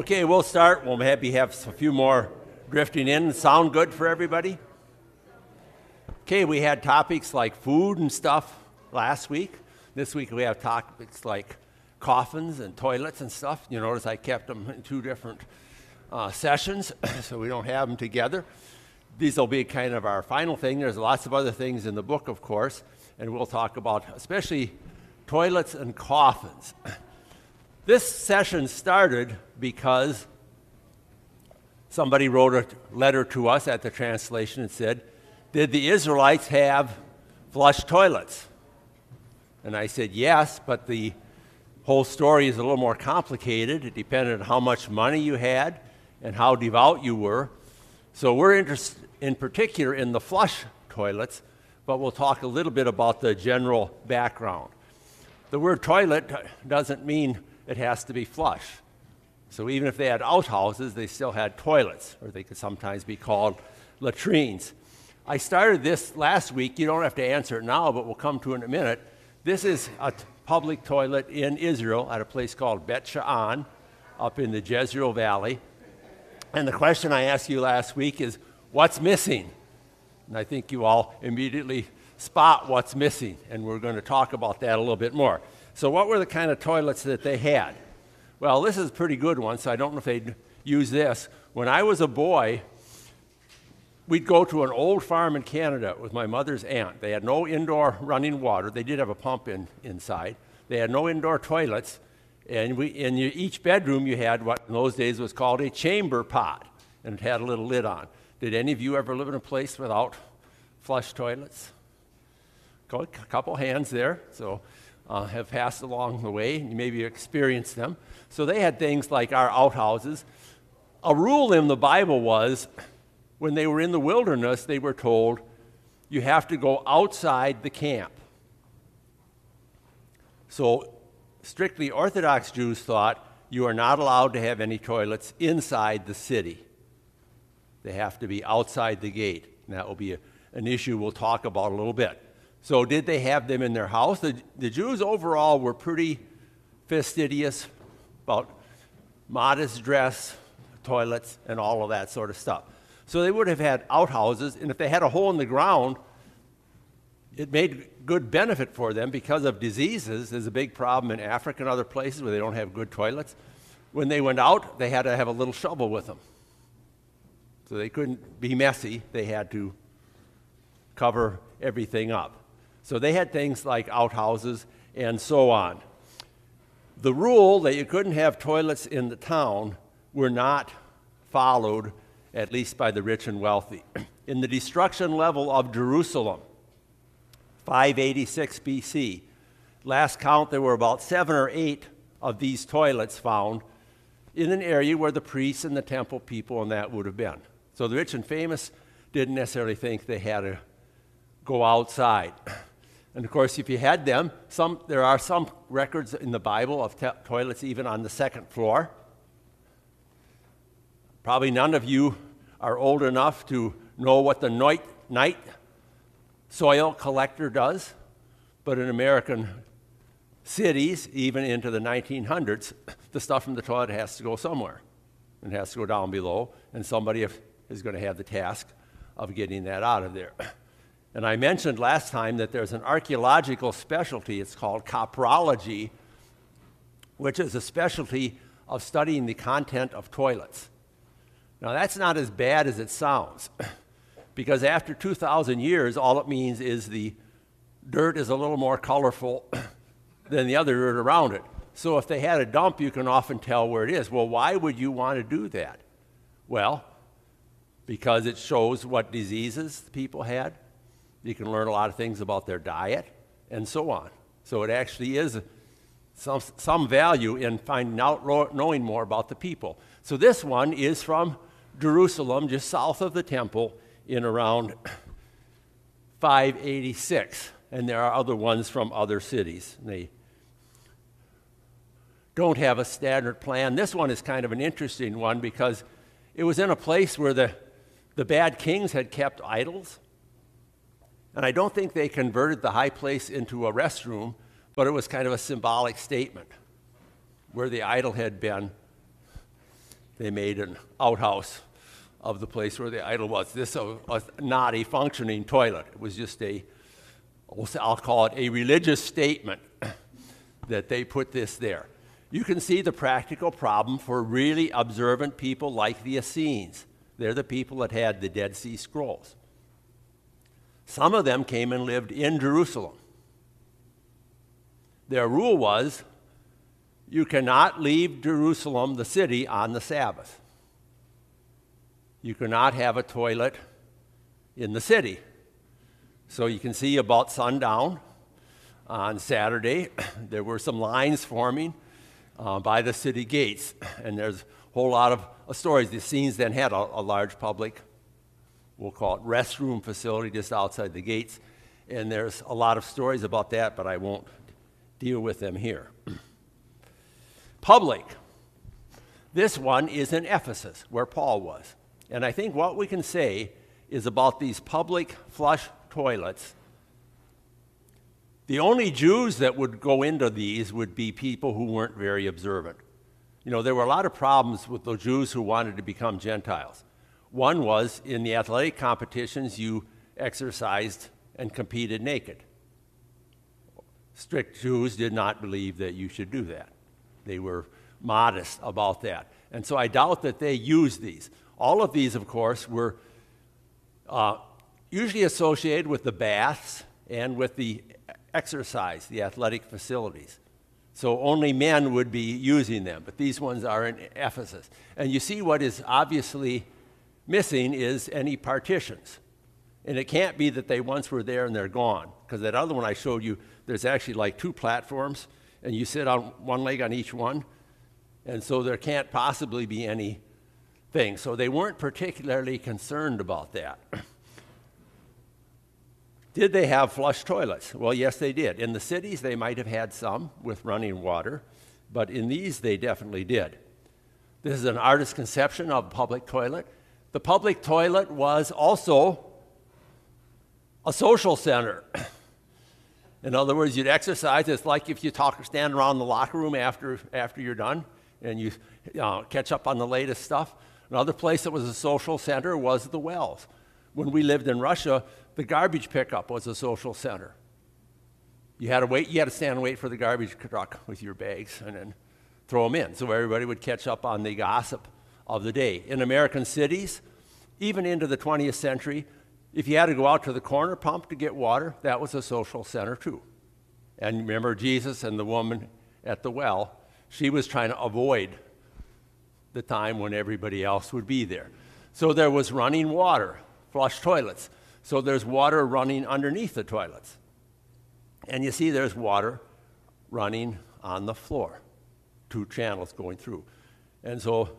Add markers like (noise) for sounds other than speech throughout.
Okay, we'll start. We'll maybe have a few more drifting in. Sound good for everybody? Okay, we had topics like food and stuff last week. This week we have topics like coffins and toilets and stuff. You notice I kept them in two different uh, sessions (coughs) so we don't have them together. These will be kind of our final thing. There's lots of other things in the book, of course, and we'll talk about especially toilets and coffins. (coughs) This session started because somebody wrote a letter to us at the translation and said, Did the Israelites have flush toilets? And I said, Yes, but the whole story is a little more complicated. It depended on how much money you had and how devout you were. So we're interested in particular in the flush toilets, but we'll talk a little bit about the general background. The word toilet doesn't mean it has to be flush. So even if they had outhouses, they still had toilets, or they could sometimes be called latrines. I started this last week. You don't have to answer it now, but we'll come to it in a minute. This is a public toilet in Israel at a place called Bet Sha'an up in the Jezreel Valley. And the question I asked you last week is what's missing? And I think you all immediately spot what's missing, and we're going to talk about that a little bit more. So, what were the kind of toilets that they had? Well, this is a pretty good one, so I don't know if they'd use this. When I was a boy, we'd go to an old farm in Canada with my mother's aunt. They had no indoor running water. They did have a pump in, inside. They had no indoor toilets. And we, in your, each bedroom, you had what in those days was called a chamber pot, and it had a little lid on. Did any of you ever live in a place without flush toilets? A couple hands there. So uh, have passed along the way, and you maybe experienced them. So they had things like our outhouses. A rule in the Bible was when they were in the wilderness, they were told, you have to go outside the camp. So, strictly Orthodox Jews thought you are not allowed to have any toilets inside the city. They have to be outside the gate. And that will be a, an issue we'll talk about a little bit. So, did they have them in their house? The, the Jews overall were pretty fastidious about modest dress, toilets, and all of that sort of stuff. So, they would have had outhouses, and if they had a hole in the ground, it made good benefit for them because of diseases. There's a big problem in Africa and other places where they don't have good toilets. When they went out, they had to have a little shovel with them. So they couldn't be messy, they had to cover everything up. So they had things like outhouses and so on. The rule that you couldn't have toilets in the town were not followed, at least by the rich and wealthy. (clears throat) In the destruction level of Jerusalem, 586 BC, last count there were about seven or eight of these toilets found in an area where the priests and the temple people and that would have been. So the rich and famous didn't necessarily think they had to go outside. (clears throat) And of course, if you had them, some, there are some records in the Bible of toilets even on the second floor. Probably none of you are old enough to know what the night, night soil collector does, but in American cities, even into the 1900s, the stuff from the toilet has to go somewhere. It has to go down below, and somebody is going to have the task of getting that out of there. And I mentioned last time that there's an archaeological specialty, it's called coprology, which is a specialty of studying the content of toilets. Now, that's not as bad as it sounds, (clears throat) because after 2,000 years, all it means is the dirt is a little more colorful (clears throat) than the other dirt around it. So, if they had a dump, you can often tell where it is. Well, why would you want to do that? Well, because it shows what diseases people had, you can learn a lot of things about their diet and so on. So it actually is some, some value in finding out, knowing more about the people. So this one is from Jerusalem, just south of the temple, in around 586. And there are other ones from other cities. They don't have a standard plan. This one is kind of an interesting one because it was in a place where the, the bad kings had kept idols. And I don't think they converted the high place into a restroom, but it was kind of a symbolic statement where the idol had been. they made an outhouse of the place where the idol was. This was not a functioning toilet. It was just a, I'll call it a religious statement (clears throat) that they put this there. You can see the practical problem for really observant people like the Essenes. They're the people that had the Dead Sea Scrolls. Some of them came and lived in Jerusalem. Their rule was you cannot leave Jerusalem, the city, on the Sabbath. You cannot have a toilet in the city. So you can see about sundown on Saturday, (coughs) there were some lines forming uh, by the city gates. And there's a whole lot of uh, stories. The Essenes then had a, a large public, we'll call it restroom facility just outside the gates. And there's a lot of stories about that, but I won't deal with them here. (clears throat) Public. This one is in Ephesus, where Paul was. And I think what we can say is about these public flush toilets. The only Jews that would go into these would be people who weren't very observant. You know, there were a lot of problems with the Jews who wanted to become Gentiles. One was in the athletic competitions, you exercised and competed naked. Strict Jews did not believe that you should do that. They were modest about that. And so I doubt that they used these. All of these, of course, were uh, usually associated with the baths and with the exercise, the athletic facilities. So only men would be using them, but these ones are in Ephesus. And you see what is obviously missing is any partitions. And it can't be that they once were there and they're gone, because that other one I showed you, there's actually like two platforms and you sit on one leg on each one. And so there can't possibly be any thing. So they weren't particularly concerned about that. (clears throat) did they have flush toilets? Well, yes, they did. In the cities, they might have had some with running water, but in these, they definitely did. This is an artist's conception of a public toilet. The public toilet was also a social center. (clears throat) In other words, you'd exercise. It's like if you talk, stand around the locker room after, after you're done and you uh, catch up on the latest stuff. Another place that was a social center was the wells. When we lived in Russia, the garbage pickup was a social center. You had to wait. You had to stand and wait for the garbage truck with your bags and then throw them in, so everybody would catch up on the gossip of the day. In American cities, even into the 20th century, if you had to go out to the corner pump to get water, that was a social center too. And remember Jesus and the woman at the well, she was trying to avoid the time when everybody else would be there. So there was running water, flush toilets. So there's water running underneath the toilets. And you see there's water running on the floor, two channels going through. And so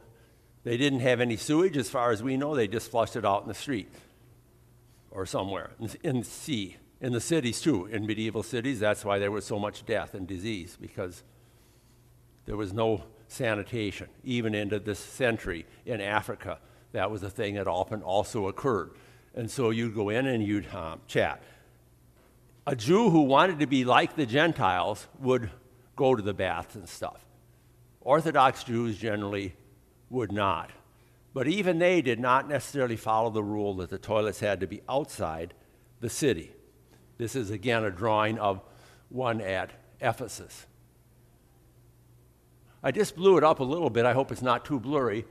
they didn't have any sewage as far as we know, they just flushed it out in the street or somewhere in the sea, in the cities too. In medieval cities, that's why there was so much death and disease because there was no sanitation. Even into this century in Africa, that was a thing that often also occurred. And so you'd go in and you'd um, chat. A Jew who wanted to be like the Gentiles would go to the baths and stuff. Orthodox Jews generally would not. But even they did not necessarily follow the rule that the toilets had to be outside the city. This is again a drawing of one at Ephesus. I just blew it up a little bit. I hope it's not too blurry.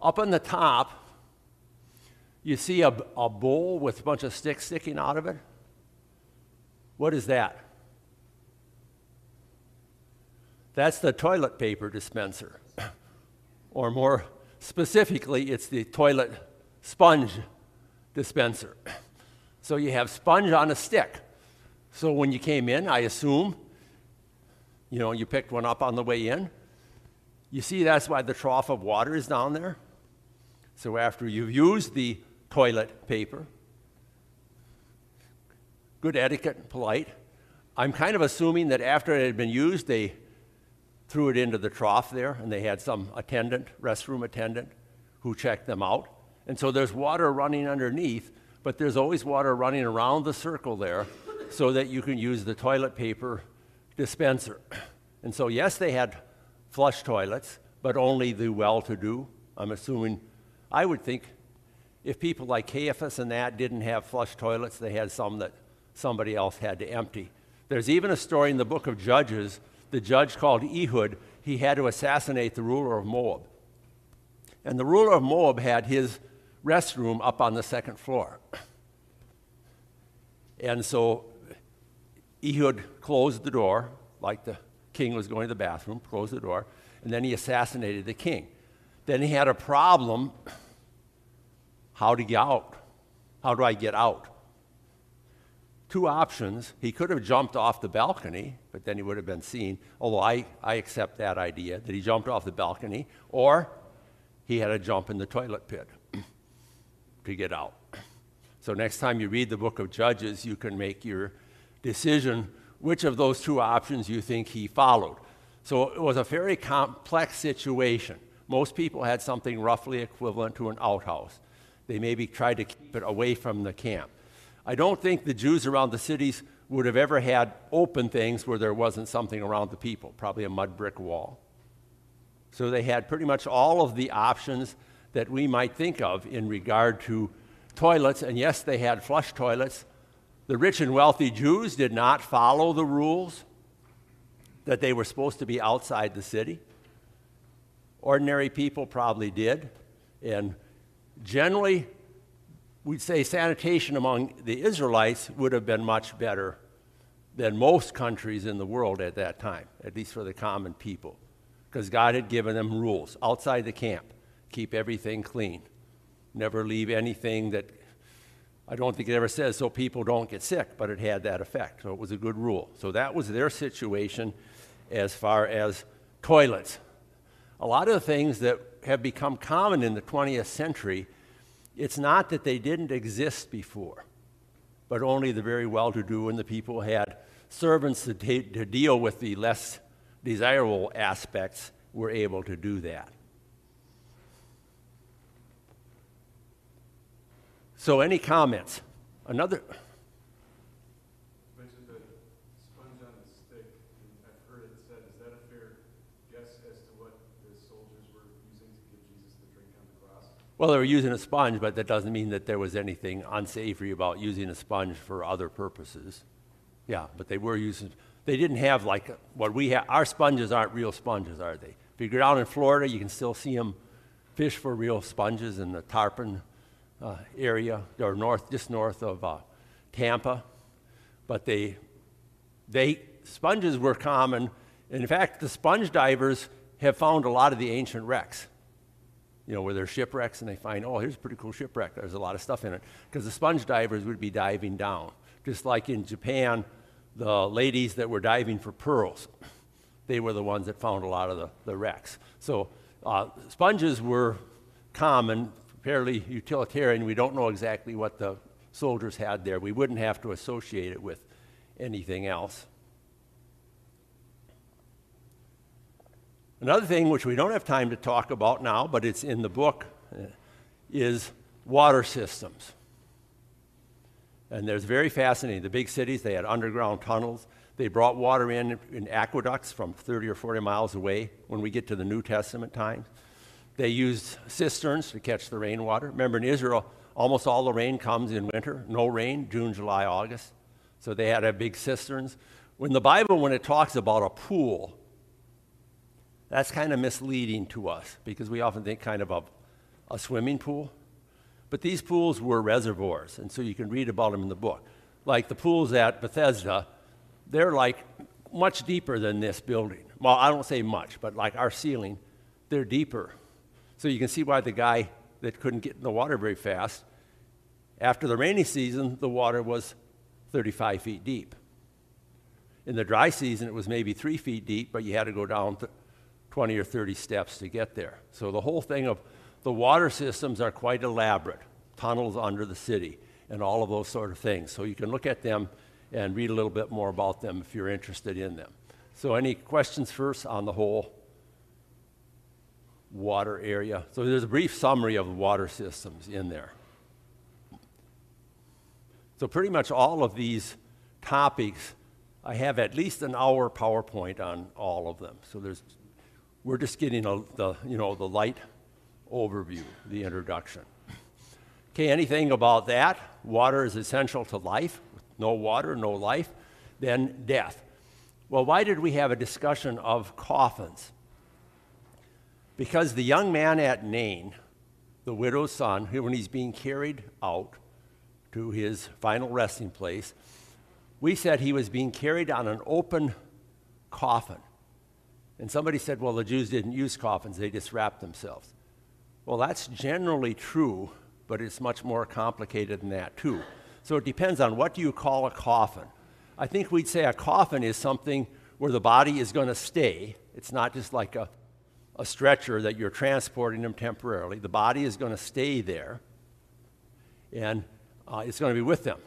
Up on the top, you see a, a bowl with a bunch of sticks sticking out of it. What is that? That's the toilet paper dispenser, or more Specifically, it's the toilet sponge dispenser. So you have sponge on a stick. So when you came in, I assume, you know, you picked one up on the way in. You see, that's why the trough of water is down there. So after you've used the toilet paper, good etiquette, polite. I'm kind of assuming that after it had been used, they threw it into the trough there, and they had some attendant, restroom attendant, who checked them out. And so there's water running underneath, but there's always water running around the circle there so that you can use the toilet paper dispenser. (clears throat) And so, yes, they had flush toilets, but only the well to do I'm assuming, I would think if people like Caiaphas and that didn't have flush toilets, they had some that somebody else had to empty. There's even a story in the book of Judges, the judge called Ehud, he had to assassinate the ruler of Moab. And the ruler of Moab had his restroom up on the second floor. And so Ehud closed the door, like the king was going to the bathroom, closed the door, and then he assassinated the king. Then he had a problem how to get out. How do I get out? Two options. He could have jumped off the balcony, but then he would have been seen, although I, I accept that idea that he jumped off the balcony, or he had a jump in the toilet pit (clears throat) to get out. So next time you read the book of Judges, you can make your decision which of those two options you think he followed. So it was a very complex situation. Most people had something roughly equivalent to an outhouse. They maybe tried to keep it away from the camp. I don't think the Jews around the cities would have ever had open things where there wasn't something around the people, probably a mud brick wall. So they had pretty much all of the options that we might think of in regard to toilets. And yes, they had flush toilets. The rich and wealthy Jews did not follow the rules that they were supposed to be outside the city. Ordinary people probably did. And generally, we'd say sanitation among the Israelites would have been much better than most countries in the world at that time, at least for the common people, because God had given them rules outside the camp keep everything clean, never leave anything that I don't think it ever says so people don't get sick, but it had that effect. So it was a good rule. So that was their situation as far as toilets. A lot of the things that have become common in the 20th century, it's not that they didn't exist before, but only the very well to do and the people had servants to, to deal with the less desirable aspects were able to do that. So, any comments? Another. Well, they were using a sponge, but that doesn't mean that there was anything unsavory about using a sponge for other purposes. Yeah, but they were using, they didn't have like what we have. Our sponges aren't real sponges, are they? If you go down in Florida, you can still see them fish for real sponges in the tarpon uh, area, or north, just north of uh, Tampa. But they, they, sponges were common. In fact, the sponge divers have found a lot of the ancient wrecks you know, where there's shipwrecks and they find, oh, here's a pretty cool shipwreck. There's a lot of stuff in it. Because the sponge divers would be diving down. Just like in Japan, the ladies that were diving for pearls, they were the ones that found a lot of the, the wrecks. So uh, sponges were common, fairly utilitarian. We don't know exactly what the soldiers had there. We wouldn't have to associate it with anything else. Another thing which we don't have time to talk about now, but it's in the book, uh, is water systems. And there's very fascinating. The big cities, they had underground tunnels. They brought water in in aqueducts from 30 or 40 miles away when we get to the New Testament times. They used cisterns to catch the rainwater. Remember, in Israel, almost all the rain comes in winter. No rain, June, July, August. So they had a big cisterns. When the Bible, when it talks about a pool, that's kind of misleading to us because we often think kind of a, a swimming pool. But these pools were reservoirs, and so you can read about them in the book. Like the pools at Bethesda, they're like much deeper than this building. Well, I don't say much, but like our ceiling, they're deeper. So you can see why the guy that couldn't get in the water very fast, after the rainy season, the water was 35 feet deep. In the dry season, it was maybe three feet deep, but you had to go down 20 or 30 steps to get there. So the whole thing of the water systems are quite elaborate tunnels under the city and all of those sort of things. So you can look at them and read a little bit more about them if you're interested in them. So, any questions first on the whole water area? So, there's a brief summary of the water systems in there. So, pretty much all of these topics, I have at least an hour PowerPoint on all of them. So, there's we're just getting a, the, you know, the light overview, the introduction. Okay, anything about that? Water is essential to life. No water, no life. Then death. Well, why did we have a discussion of coffins? Because the young man at Nain, the widow's son, when he's being carried out to his final resting place, we said he was being carried on an open coffin. And somebody said, well, the Jews didn't use coffins, they just wrapped themselves. Well, that's generally true, but it's much more complicated than that, too. So it depends on what do you call a coffin. I think we'd say a coffin is something where the body is going to stay. It's not just like a, a stretcher that you're transporting them temporarily. The body is going to stay there, and uh, it's going to be with them.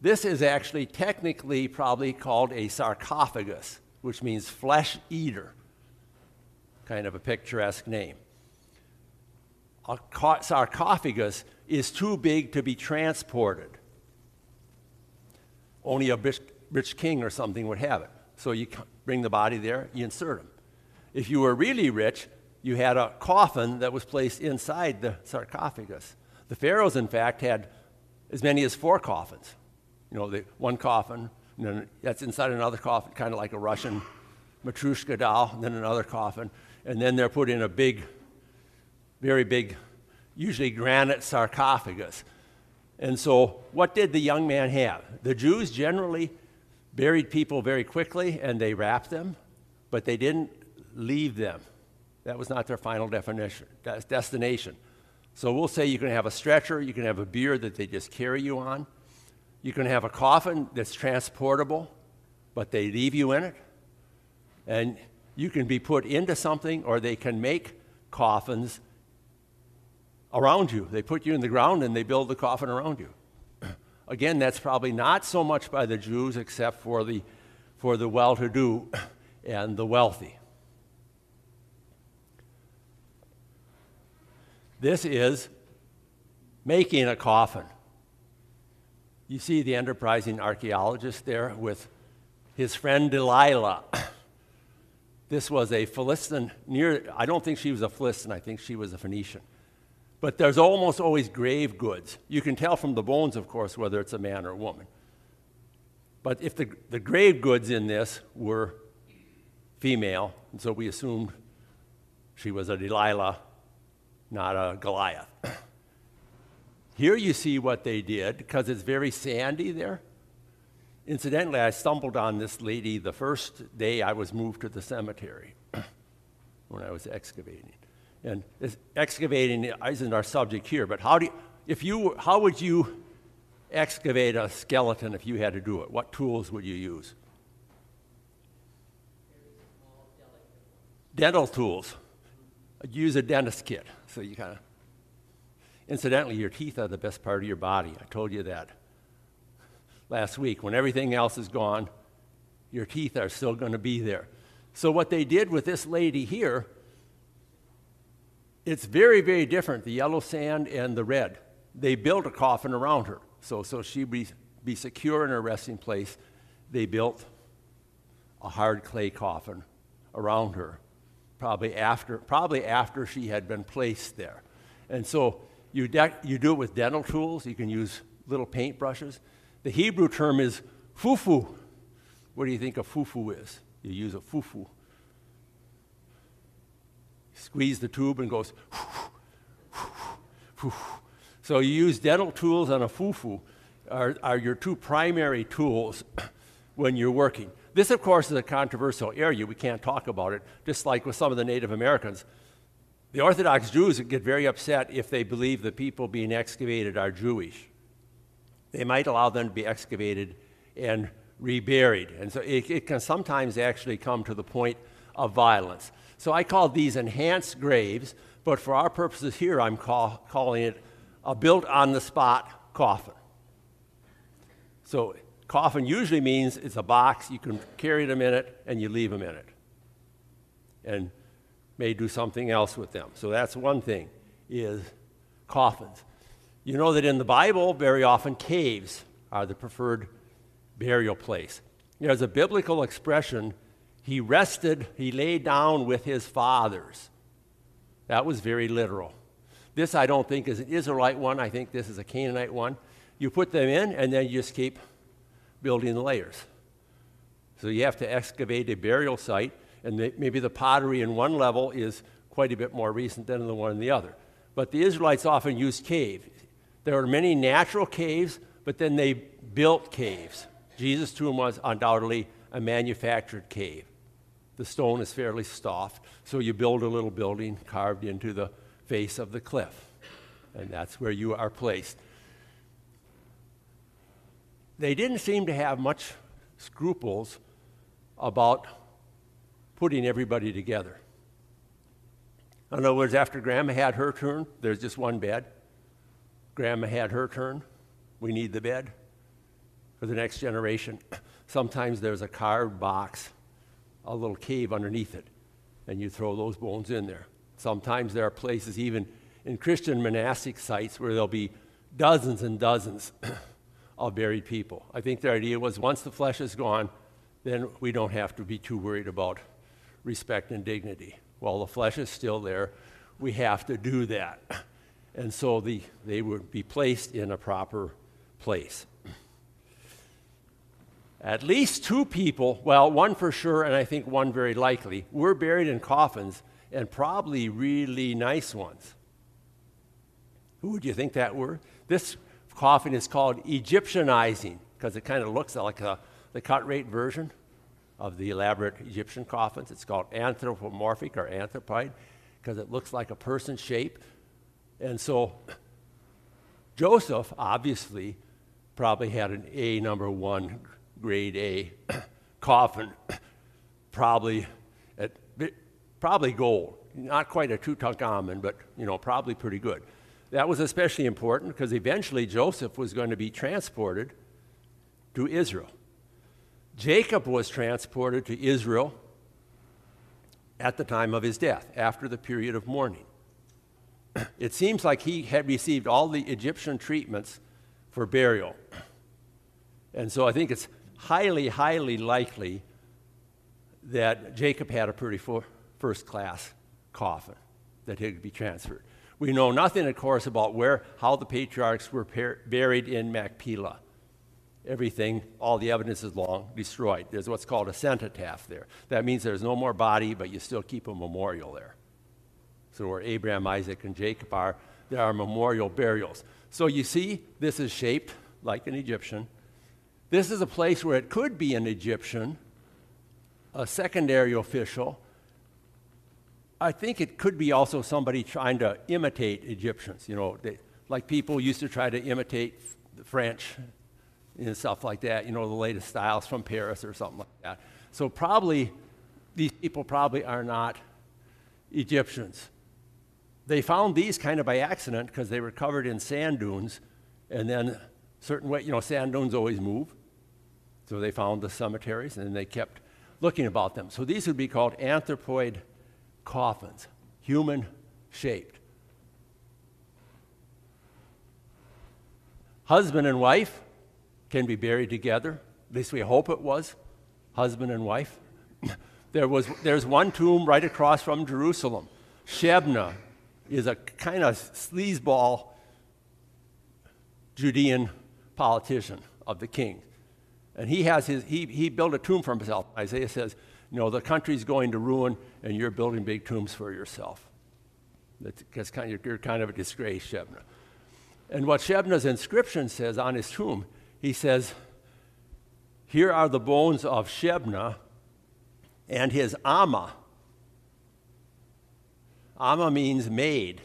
This is actually technically probably called a sarcophagus, which means flesh eater. Kind of a picturesque name. A sarcophagus is too big to be transported. Only a rich, rich king or something would have it. So you bring the body there, you insert them. If you were really rich, you had a coffin that was placed inside the sarcophagus. The pharaohs, in fact, had as many as four coffins. You know, the, one coffin, and then that's inside another coffin, kind of like a Russian Matryoshka doll, and then another coffin, and then they're put in a big, very big, usually granite sarcophagus. And so, what did the young man have? The Jews generally buried people very quickly and they wrapped them, but they didn't leave them. That was not their final definition, destination. So we'll say you can have a stretcher, you can have a bier that they just carry you on. You can have a coffin that's transportable, but they leave you in it. And you can be put into something, or they can make coffins around you. They put you in the ground and they build the coffin around you. (clears throat) Again, that's probably not so much by the Jews except for the, for the well to do (clears throat) and the wealthy. This is making a coffin. You see the enterprising archaeologist there with his friend Delilah. (clears throat) This was a Philistine near, I don't think she was a Philistine, I think she was a Phoenician. But there's almost always grave goods. You can tell from the bones, of course, whether it's a man or a woman. But if the, the grave goods in this were female, and so we assumed she was a Delilah, not a Goliath. (clears throat) Here you see what they did because it's very sandy there. Incidentally, I stumbled on this lady the first day I was moved to the cemetery (clears throat) when I was excavating. And excavating isn't our subject here, but how, do you, if you, how would you excavate a skeleton if you had to do it? What tools would you use? Dental tools. Use a dentist kit. So you kind of Incidentally, your teeth are the best part of your body. I told you that last week. When everything else is gone, your teeth are still going to be there. So, what they did with this lady here, it's very, very different the yellow sand and the red. They built a coffin around her. So, so she'd be, be secure in her resting place. They built a hard clay coffin around her, probably after, probably after she had been placed there. And so you, de- you do it with dental tools. You can use little paint brushes. The Hebrew term is fufu. What do you think a fufu is? You use a fufu. Squeeze the tube and goes. So you use dental tools and a fufu are, are your two primary tools when you're working. This, of course, is a controversial area. We can't talk about it, just like with some of the Native Americans. The Orthodox Jews get very upset if they believe the people being excavated are Jewish. They might allow them to be excavated and reburied. And so it, it can sometimes actually come to the point of violence. So I call these enhanced graves, but for our purposes here, I'm call, calling it a built on the spot coffin. So, coffin usually means it's a box, you can carry them in it, and you leave them in it. And may do something else with them. So that's one thing is coffins. You know that in the Bible, very often caves are the preferred burial place. There's a biblical expression, he rested, he lay down with his fathers. That was very literal. This I don't think is an Israelite one. I think this is a Canaanite one. You put them in, and then you just keep building the layers. So you have to excavate a burial site, and maybe the pottery in one level is quite a bit more recent than the one in the other. But the Israelites often used cave. There are many natural caves, but then they built caves. Jesus' tomb was undoubtedly a manufactured cave. The stone is fairly soft, so you build a little building carved into the face of the cliff, and that's where you are placed. They didn't seem to have much scruples about putting everybody together. In other words, after Grandma had her turn, there's just one bed. Grandma had her turn, we need the bed for the next generation. (clears throat) Sometimes there's a carved box, a little cave underneath it, and you throw those bones in there. Sometimes there are places, even in Christian monastic sites, where there'll be dozens and dozens (clears throat) of buried people. I think the idea was once the flesh is gone, then we don't have to be too worried about respect and dignity. While the flesh is still there, we have to do that. (clears throat) And so the, they would be placed in a proper place. At least two people, well, one for sure, and I think one very likely, were buried in coffins, and probably really nice ones. Who would you think that were? This coffin is called Egyptianizing because it kind of looks like a, the cut rate version of the elaborate Egyptian coffins. It's called anthropomorphic or anthropoid because it looks like a person shape. And so Joseph obviously probably had an A number one grade A coffin, probably at probably gold, not quite a Tutankhamun, but you know probably pretty good. That was especially important because eventually Joseph was going to be transported to Israel. Jacob was transported to Israel at the time of his death, after the period of mourning. It seems like he had received all the Egyptian treatments for burial. And so I think it's highly, highly likely that Jacob had a pretty first class coffin that he could be transferred. We know nothing, of course, about where, how the patriarchs were par- buried in Machpelah. Everything, all the evidence is long destroyed. There's what's called a cenotaph there. That means there's no more body, but you still keep a memorial there. So where Abraham, Isaac, and Jacob are, there are memorial burials. So you see, this is shaped like an Egyptian. This is a place where it could be an Egyptian, a secondary official. I think it could be also somebody trying to imitate Egyptians, you know, they, like people used to try to imitate the French and stuff like that, you know, the latest styles from Paris or something like that. So probably, these people probably are not Egyptians. They found these kind of by accident because they were covered in sand dunes, and then certain way, you know, sand dunes always move. So they found the cemeteries and they kept looking about them. So these would be called anthropoid coffins, human shaped. Husband and wife can be buried together. At least we hope it was. Husband and wife. (coughs) there was, there's one tomb right across from Jerusalem. Shebna is a kind of sleazeball Judean politician of the king. And he has his, he, he built a tomb for himself. Isaiah says, you know, the country's going to ruin and you're building big tombs for yourself. That's kind of, you're kind of a disgrace, Shebna. And what Shebna's inscription says on his tomb, he says, Here are the bones of Shebna and his Amma. Amma means maid.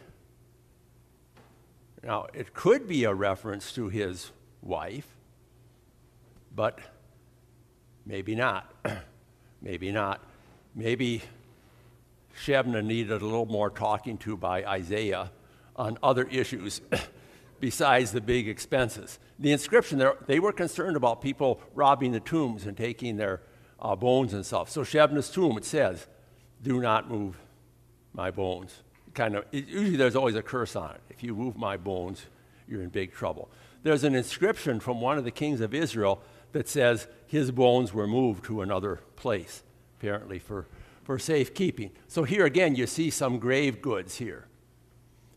Now, it could be a reference to his wife, but maybe not. (clears throat) maybe not. Maybe Shebna needed a little more talking to by Isaiah on other issues (clears throat) besides the big expenses. The inscription, there, they were concerned about people robbing the tombs and taking their uh, bones and stuff. So Shebna's tomb, it says, do not move my bones. Kind of, usually there's always a curse on it. If you move my bones, you're in big trouble. There's an inscription from one of the kings of Israel that says his bones were moved to another place, apparently for, for safekeeping. So here again, you see some grave goods here.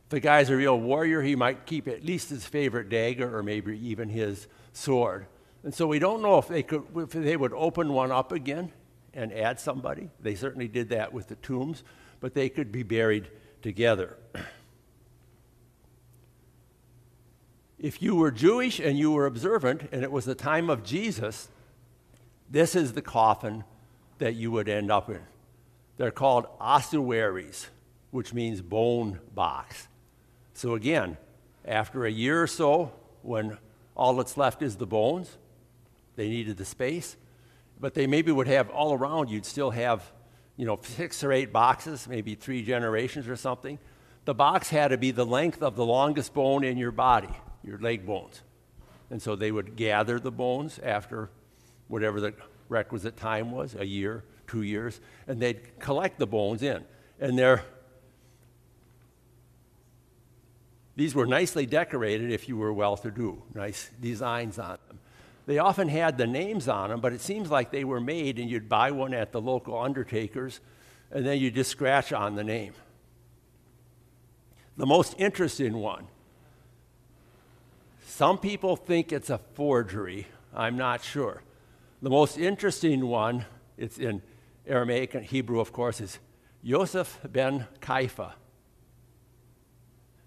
If the guy's a real warrior, he might keep at least his favorite dagger or maybe even his sword. And so we don't know if they, could, if they would open one up again and add somebody. They certainly did that with the tombs, but they could be buried together. if you were Jewish and you were observant and it was the time of Jesus, this is the coffin that you would end up in. They're called ossuaries, which means bone box. So again, after a year or so, when all that's left is the bones, they needed the space, but they maybe would have all around, you'd still have, you know, six or eight boxes, maybe three generations or something. The box had to be the length of the longest bone in your body, your leg bones. And so they would gather the bones after whatever the requisite time was, a year, two years, and they'd collect the bones in. And they're, these were nicely decorated if you were well to do, nice designs on them. They often had the names on them, but it seems like they were made and you'd buy one at the local undertaker's and then you just scratch on the name. The most interesting one. Some people think it's a forgery. I'm not sure. The most interesting one, it's in Aramaic and Hebrew, of course, is Yosef ben Kaifa.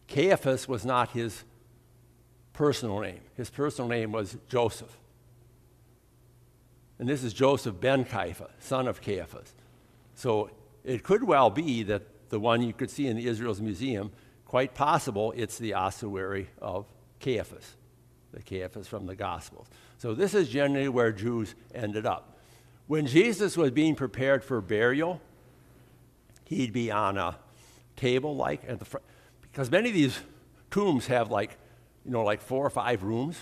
Caiaphas was not his personal name. His personal name was Joseph. And this is Joseph ben Caiaphas, son of Caiaphas. So it could well be that the one you could see in the Israel's Museum, quite possible it's the ossuary of Caiaphas, the Caiaphas from the Gospels. So this is generally where Jews ended up. When Jesus was being prepared for burial, he'd be on a table like at the front, because many of these tombs have like, you know, like four or five rooms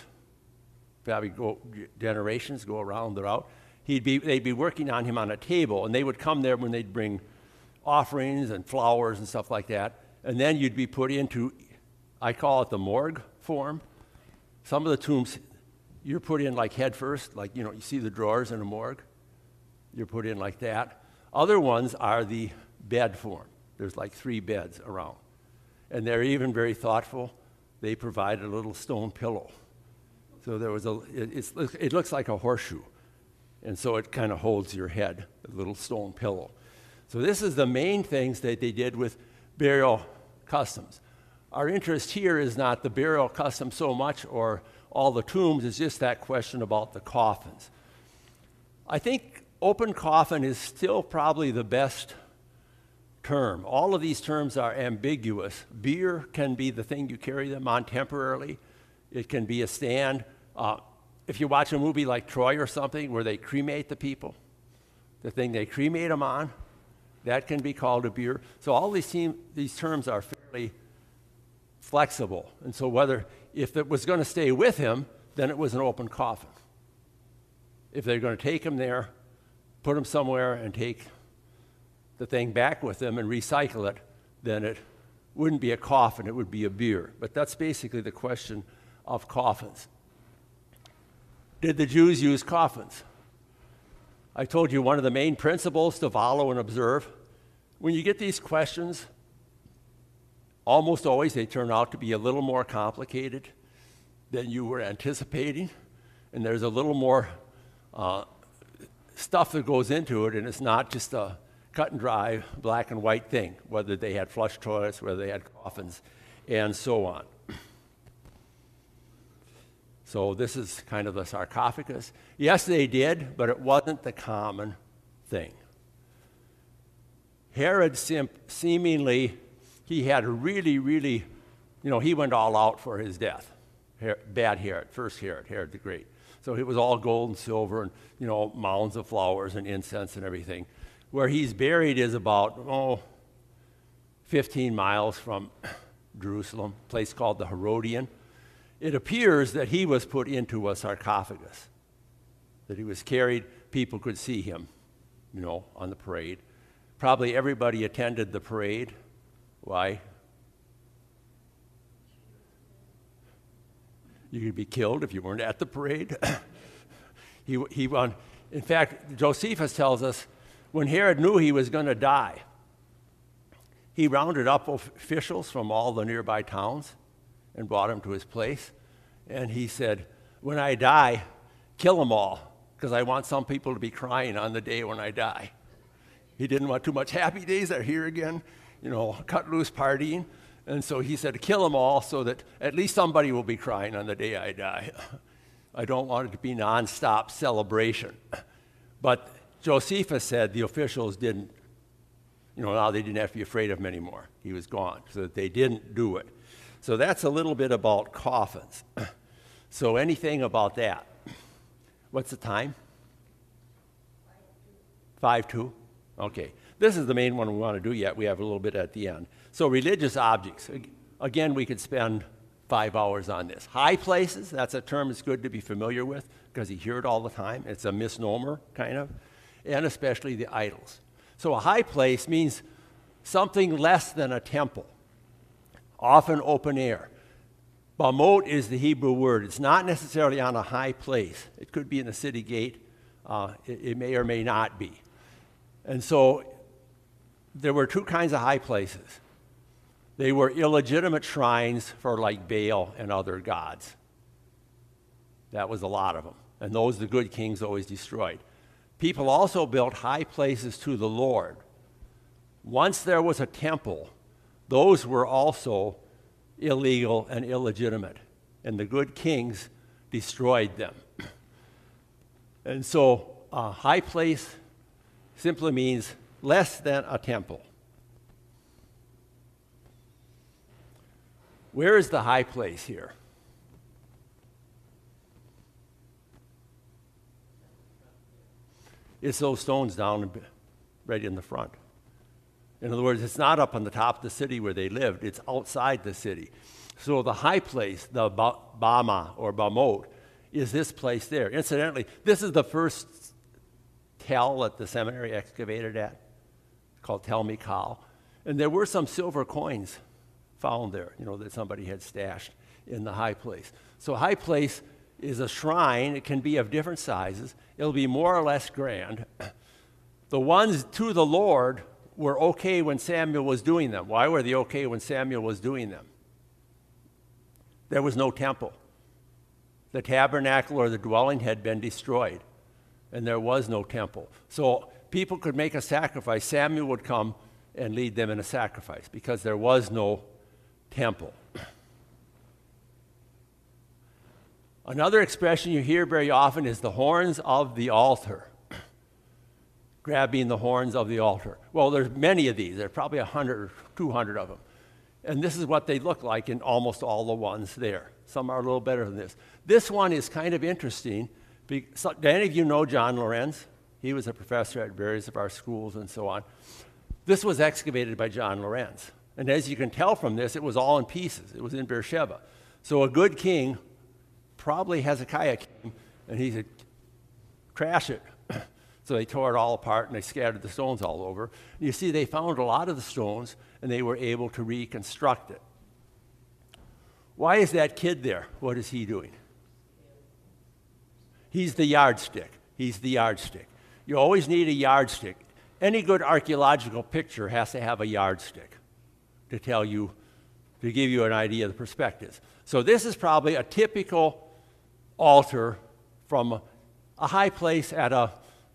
probably go, generations go around the route. He'd be, they'd be working on him on a table, and they would come there when they'd bring offerings and flowers and stuff like that. And then you'd be put into, I call it the morgue form. Some of the tombs, you're put in like head first, like, you know, you see the drawers in a morgue. You're put in like that. Other ones are the bed form. There's like three beds around. And they're even very thoughtful. They provide a little stone pillow so there was a, it, it looks like a horseshoe. And so it kind of holds your head, a little stone pillow. So this is the main things that they did with burial customs. Our interest here is not the burial custom so much or all the tombs, it's just that question about the coffins. I think open coffin is still probably the best term. All of these terms are ambiguous. Bier can be the thing you carry them on temporarily. It can be a stand. Uh, if you watch a movie like Troy or something where they cremate the people, the thing they cremate them on, that can be called a bier. So all these, team, these terms are fairly flexible. And so whether, if it was going to stay with him, then it was an open coffin. If they're going to take him there, put him somewhere and take the thing back with them and recycle it, then it wouldn't be a coffin, it would be a bier. But that's basically the question of coffins. Did the Jews use coffins? I told you one of the main principles to follow and observe. When you get these questions, almost always they turn out to be a little more complicated than you were anticipating, and there's a little more uh, stuff that goes into it, and it's not just a cut and dry black and white thing, whether they had flush toilets, whether they had coffins, and so on. So this is kind of the sarcophagus. Yes, they did, but it wasn't the common thing. Herod seemingly, he had a really, really, you know, he went all out for his death. bad Herod, first Herod, Herod the Great. So it was all gold and silver and, you know, mounds of flowers and incense and everything. Where he's buried is about, oh, 15 miles from Jerusalem, a place called the Herodium it appears that he was put into a sarcophagus, that he was carried, people could see him, you know, on the parade. Probably everybody attended the parade. Why? You could be killed if you weren't at the parade. (coughs) he, he won. In fact, Josephus tells us when Herod knew he was going to die, he rounded up officials from all the nearby towns and brought him to his place. And he said, When I die, kill them all, because I want some people to be crying on the day when I die. He didn't want too much happy days are here again, you know, cut loose partying. And so he said, kill them all so that at least somebody will be crying on the day I die. I don't want it to be nonstop celebration. But Josephus said the officials didn't, you know, now they didn't have to be afraid of him anymore. He was gone, so that they didn't do it. So that's a little bit about coffins. (clears throat) So anything about that? What's the time? Five two. Okay. This is the main one we want to do yet. We have a little bit at the end. So religious objects. Again, we could spend five hours on this. High places, that's a term that's good to be familiar with because you hear it all the time. It's a misnomer, kind of. And especially the idols. So a high place means something less than a temple, often open air. Bamot is the Hebrew word. It's not necessarily on a high place. It could be in the city gate. Uh, it, it may or may not be. And so there were two kinds of high places. They were illegitimate shrines for like Baal and other gods. That was a lot of them. And those the good kings always destroyed. People also built high places to the Lord. Once there was a temple, those were also illegal and illegitimate. And the good kings destroyed them. (clears throat) And so, a high place simply means less than a temple. Where is the high place here? It's those stones down right in the front. In other words, it's not up on the top of the city where they lived, it's outside the city. So the high place, the Bama or Bamot, is this place there. Incidentally, this is the first tell that the seminary excavated at, called Tel Michal. And there were some silver coins found there, you know, that somebody had stashed in the high place. So, high place is a shrine. It can be of different sizes, it'll be more or less grand. (clears throat) The ones to the Lord were okay when Samuel was doing them. Why were they okay when Samuel was doing them? There was no temple. The tabernacle or the dwelling had been destroyed and there was no temple. So people could make a sacrifice. Samuel would come and lead them in a sacrifice because there was no temple. Another expression you hear very often is the horns of the altar. Grabbing the horns of the altar. Well, there's many of these. There's probably 100 or 200 of them. And this is what they look like in almost all the ones there. Some are a little better than this. This one is kind of interesting do any of you know John Lorenz? He was a professor at various of our schools and so on. This was excavated by John Lorenz. And as you can tell from this, it was all in pieces. It was in Beersheba. So a good king, probably Hezekiah came, and he said, trash it. So they tore it all apart and they scattered the stones all over. You see, they found a lot of the stones and they were able to reconstruct it. Why is that kid there? What is he doing? He's the yardstick. He's the yardstick. You always need a yardstick. Any good archaeological picture has to have a yardstick to tell you, to give you an idea of the perspectives. So this is probably a typical altar from a high place at a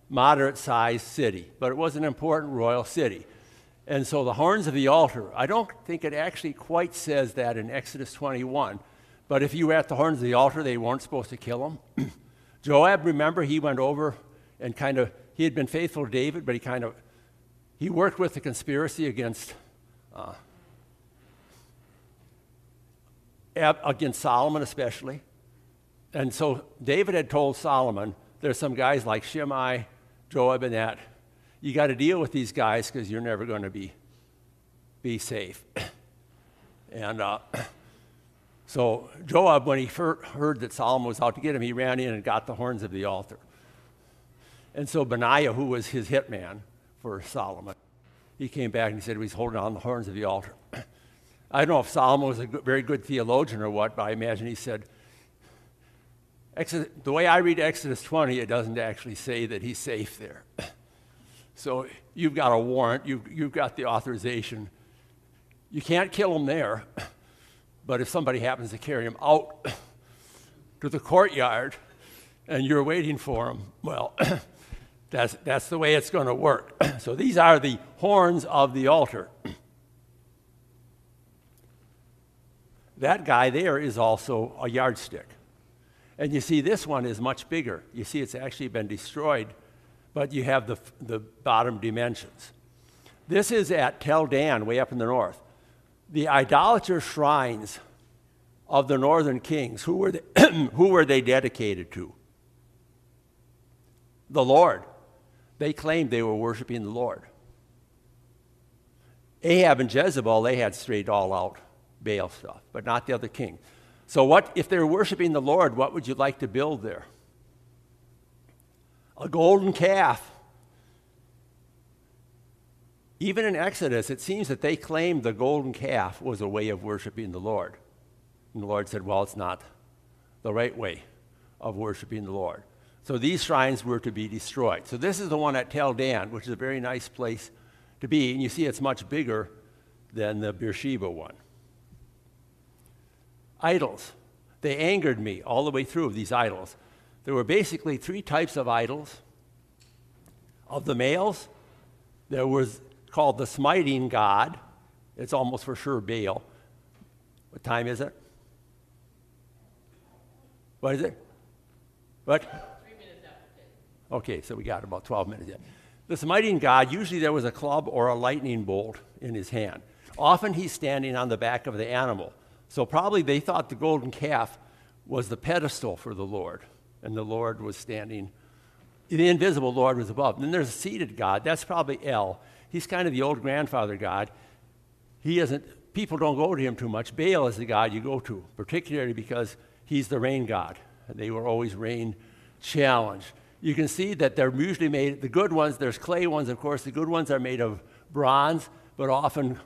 moderate sized city, but it was an important royal city. And so the horns of the altar, I don't think it actually quite says that in Exodus 21, but if you were at the horns of the altar, they weren't supposed to kill them. (clears throat) Joab, remember, he went over and kind of, he had been faithful to David, but he kind of, he worked with the conspiracy against, uh, against Solomon especially. And so David had told Solomon, there's some guys like Shimei, Joab, and that. You got to deal with these guys because you're never going to be, be safe. (coughs) and uh, (coughs) so Joab, when he heard that Solomon was out to get him, he ran in and got the horns of the altar. And so Benaiah, who was his hitman for Solomon, he came back and he said he was holding on the horns of the altar. (coughs) I don't know if Solomon was a very good theologian or what, but I imagine he said, Exodus, the way I read Exodus 20, it doesn't actually say that he's safe there. (clears throat) so you've got a warrant, you've, you've got the authorization You can't kill him there, (clears throat) but if somebody happens to carry him out (clears throat) to the courtyard and you're waiting for him, well, that's, that's the way it's going to work. so these are the horns of the altar. that guy there is also a yardstick. And you see, this one is much bigger. You see, it's actually been destroyed, but you have the, the bottom dimensions. This is at Tel Dan, way up in the north. The idolater shrines of the northern kings, who were they, (clears throat) who were they dedicated to? The Lord. They claimed they were worshiping the Lord. Ahab and Jezebel, they had straight all out Baal stuff, but not the other king. So, what if they're worshiping the Lord? What would you like to build there? A golden calf. Even in Exodus, it seems that they claimed the golden calf was a way of worshiping the Lord. And the Lord said, Well, it's not the right way of worshiping the Lord. So these shrines were to be destroyed. So this is the one at Tel Dan, which is a very nice place to be. And you see, it's much bigger than the Beersheba one idols. They angered me all the way through, these idols. There were basically three types of idols. Of the males, there was called the smiting god. It's almost for sure Baal. What time is it? What is it? What? Three minutes after Okay, so we got about 12 minutes yet. The smiting god, usually there was a club or a lightning bolt in his hand. Often he's standing on the back of the animal. So probably they thought the golden calf was the pedestal for the Lord, and the Lord was standing, the invisible Lord was above. And then there's a seated God. That's probably El. He's kind of the old grandfather God. He isn't, people don't go to him too much. Baal is the God you go to, particularly because he's the rain God. They were always rain challenged. You can see that they're usually made, the good ones, there's clay ones, of course. The good ones are made of bronze, but often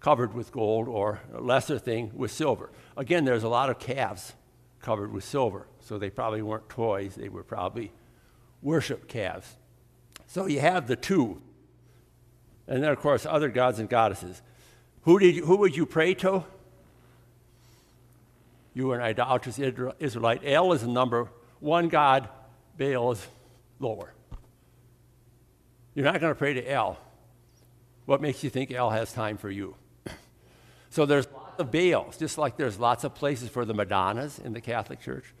covered with gold, or a lesser thing with silver. Again, there's a lot of calves covered with silver, so they probably weren't toys, they were probably worship calves. So you have the two. And then, of course, other gods and goddesses. Who, did you, who would you pray to? You were an idolatrous Israelite. El is the number one god, Baal is lower. You're not going to pray to El. What makes you think El has time for you? So there's lots of Baals, just like there's lots of places for the Madonnas in the Catholic Church,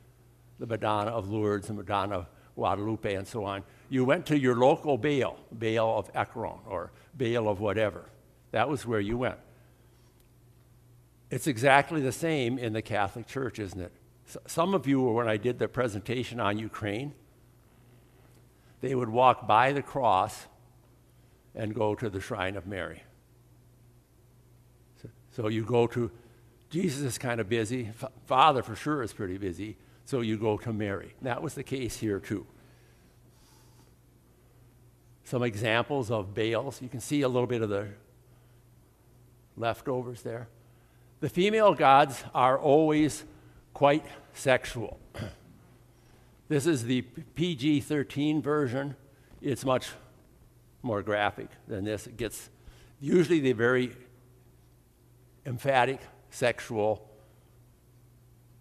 the Madonna of Lourdes, the Madonna of Guadalupe, and so on. You went to your local Baal, Baal of Ekron, or Baal of whatever. That was where you went. It's exactly the same in the Catholic Church, isn't it? Some of you, when I did the presentation on Ukraine, they would walk by the cross and go to the shrine of Mary. So you go to, Jesus is kind of busy. F- Father, for sure, is pretty busy. So you go to Mary. That was the case here, too. Some examples of Baals. You can see a little bit of the leftovers there. The female gods are always quite sexual. (clears throat) this is the PG 13 version. It's much more graphic than this. It gets usually the very emphatic sexual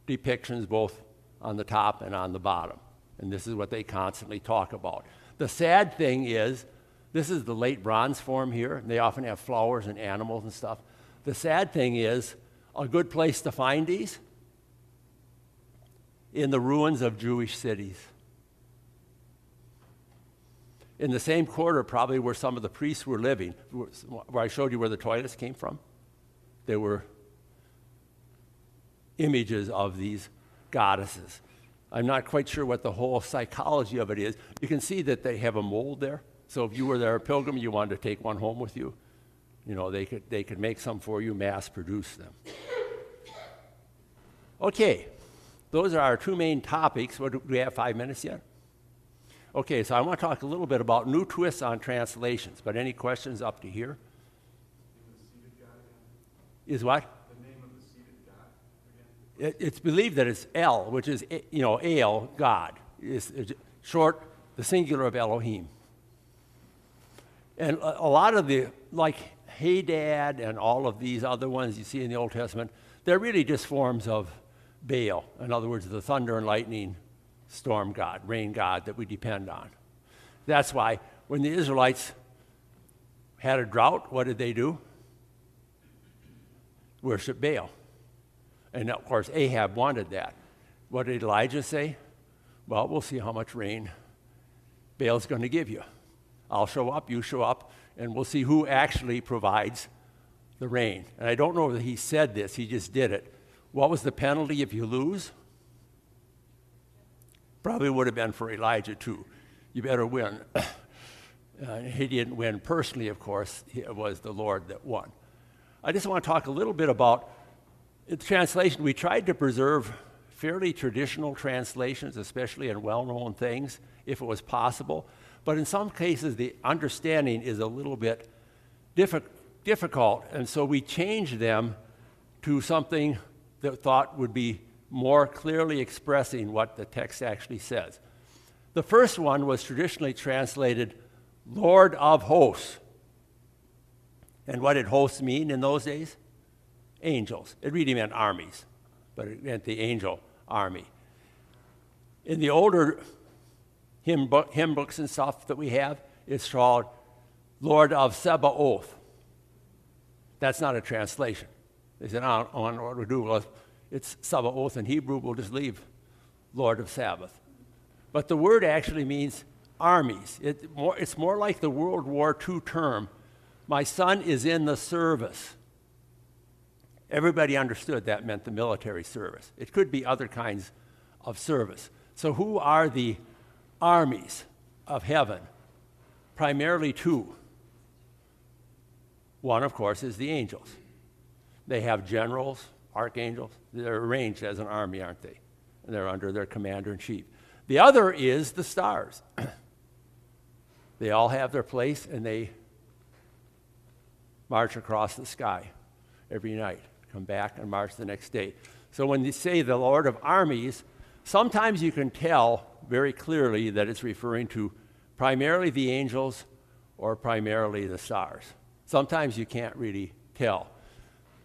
depictions both on the top and on the bottom. And this is what they constantly talk about. The sad thing is, this is the late bronze form here. and They often have flowers and animals and stuff. The sad thing is, a good place to find these in the ruins of Jewish cities. In the same quarter, probably where some of the priests were living, where I showed you where the toilets came from there were images of these goddesses. I'm not quite sure what the whole psychology of it is. You can see that they have a mold there. So if you were there a pilgrim, you wanted to take one home with you, you know, they could, they could make some for you, mass produce them. Okay, those are our two main topics. What, do we have five minutes yet? Okay, so I want to talk a little bit about new twists on translations, but any questions up to here? Is what? It, it's believed that it's El, which is, eh, you know, El, God. It's, it's short, the singular of Elohim. And a, a, lot of the, like Hadad and all of these other ones you see in the Old Testament, they're really just forms of Baal. In other words, the thunder and lightning storm god, rain god that we depend on. That's why when the Israelites had a drought, what did they do? Worship Baal. And of course, Ahab wanted that. What did Elijah say? Well, we'll see how much rain Baal's going to give you. I'll show up, you show up, and we'll see who actually provides the rain. And I don't know that he said this, he just did it. What was the penalty if you lose? Probably would have been for Elijah too. You better win. (coughs) uh, he didn't win personally, of course, it was the Lord that won. I just want to talk a little bit about the translation. We tried to preserve fairly traditional translations, especially in well known things, if it was possible. But in some cases, the understanding is a little bit diffi- difficult, and so we changed them to something that thought would be more clearly expressing what the text actually says. The first one was traditionally translated Lord of Hosts. And what did hosts mean in those days? Angels. It really meant armies, but it meant the angel army. In the older hymn, book, hymn books and stuff that we have, it's called Lord of Sabaoth. That's not a translation. They said, don't know what to do. It's Sabaoth in Hebrew. We'll just leave Lord of Sabbath. But the word actually means armies. It more, it's more like the World War II term. My son is in the service. Everybody understood that meant the military service. It could be other kinds of service. So, who are the armies of heaven? Primarily two. One, of course, is the angels. They have generals, archangels. They're arranged as an army, aren't they? And they're under their commander in chief. The other is the stars. (clears throat) they all have their place and they march across the sky every night come back and march the next day. So when you say the Lord of armies, sometimes you can tell very clearly that it's referring to primarily the angels or primarily the stars. Sometimes you can't really tell.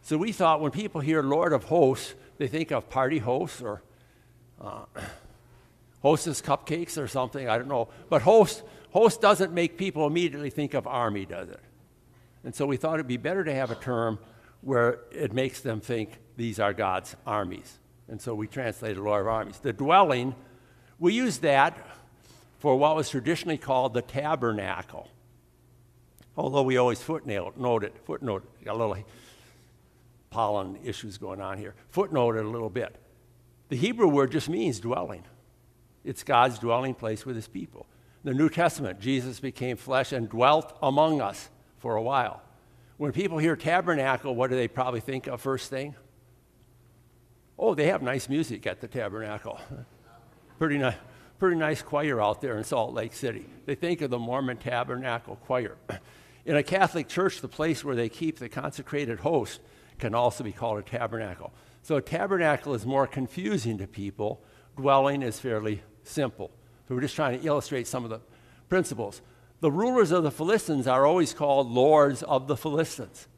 So we thought when people hear Lord of hosts, they think of party hosts or uh, (coughs) hostess cupcakes or something. I don't know. But host, host doesn't make people immediately think of army, does it? And so we thought it'd be better to have a term where it makes them think these are God's armies. And so we translated Lord of Armies. The dwelling, we use that for what was traditionally called the tabernacle. Although we always footnote it, footnote a little pollen issues going on here. Footnote it a little bit. The Hebrew word just means dwelling. It's God's dwelling place with his people. The New Testament, Jesus became flesh and dwelt among us for a while. When people hear tabernacle, what do they probably think of first thing? Oh, they have nice music at the tabernacle. pretty, ni- pretty nice choir out there in Salt Lake City. They think of the Mormon Tabernacle Choir. In a Catholic church, the place where they keep the consecrated host can also be called a tabernacle. So, a tabernacle is more confusing to people. Dwelling is fairly simple. So, we're just trying to illustrate some of the principles. The rulers of the Philistines are always called lords of the Philistines.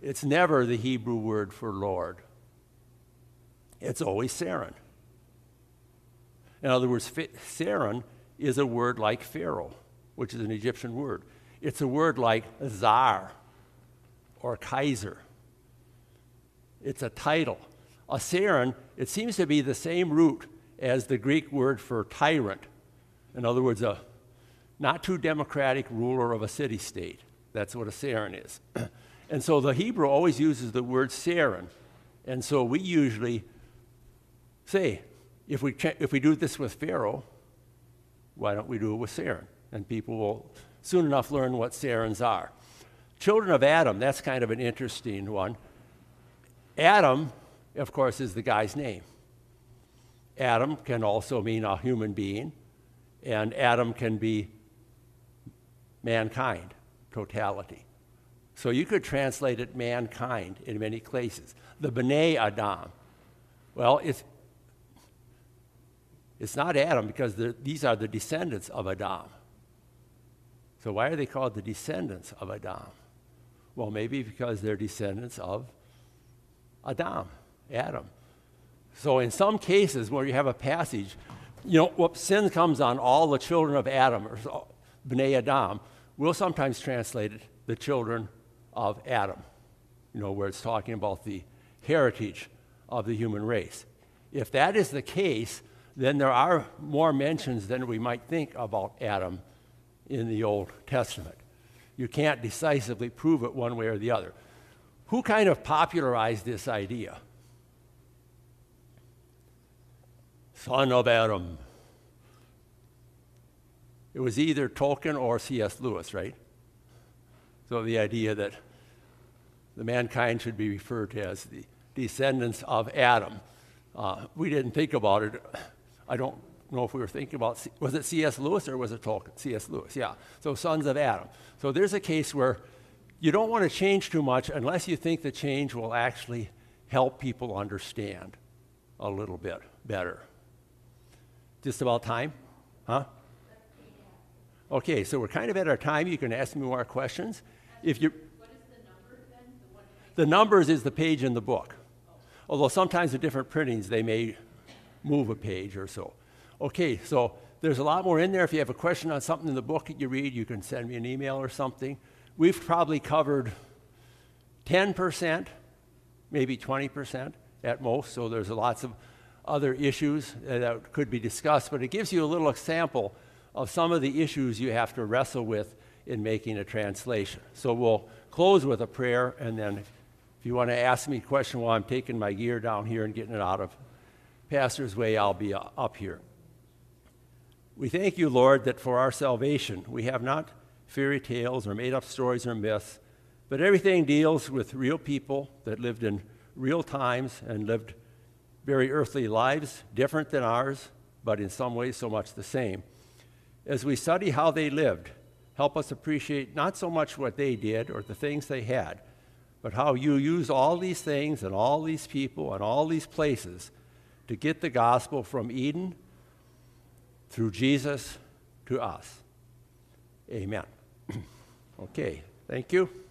It's never the Hebrew word for lord, it's always Saran. In other words, Saran is a word like Pharaoh, which is an Egyptian word. It's a word like Tsar or Kaiser. It's a title. A Saran, it seems to be the same root as the Greek word for tyrant. In other words, a not too democratic ruler of a city state. That's what a sarin is. (clears throat) and so the Hebrew always uses the word sarin. And so we usually say, if we, if we do this with Pharaoh, why don't we do it with sarin? And people will soon enough learn what sarins are. Children of Adam, that's kind of an interesting one. Adam, of course, is the guy's name. Adam can also mean a human being, and Adam can be mankind, totality. So you could translate it mankind in many places. The B'nai Adam. Well, it's, it's not Adam because these are the descendants of Adam. So why are they called the descendants of Adam? Well, maybe because they're descendants of Adam, Adam. So in some cases where you have a passage, you know, what sin comes on all the children of Adam, or Bnei Adam, we'll sometimes translate it the children of Adam, you know, where it's talking about the heritage of the human race. If that is the case, then there are more mentions than we might think about Adam in the Old Testament. You can't decisively prove it one way or the other. Who kind of popularized this idea? Son of Adam. It was either Tolkien or C.S. Lewis, right? So the idea that the mankind should be referred to as the descendants of Adam. Uh, we didn't think about it. I don't know if we were thinking about, was it C.S. Lewis or was it Tolkien? C.S. Lewis, yeah. So sons of Adam. So there's a case where you don't want to change too much unless you think the change will actually help people understand a little bit better. Just about time? Huh? Okay, so we're kind of at our time. You can ask me more questions. If you, the numbers is the page in the book. Although sometimes with different printings, they may move a page or so. Okay, so there's a lot more in there. If you have a question on something in the book that you read, you can send me an email or something. We've probably covered 10%, maybe 20% at most, so there's lots of other issues that could be discussed, but it gives you a little example of some of the issues you have to wrestle with in making a translation. So we'll close with a prayer, and then if you want to ask me a question while I'm taking my gear down here and getting it out of Pastor's Way, I'll be up here. We thank you, Lord, that for our salvation we have not fairy tales or made up stories or myths, but everything deals with real people that lived in real times and lived very earthly lives, different than ours, but in some ways so much the same. As we study how they lived, help us appreciate not so much what they did or the things they had, but how you use all these things and all these people and all these places to get the gospel from Eden through Jesus to us. Amen. (clears throat) okay, thank you.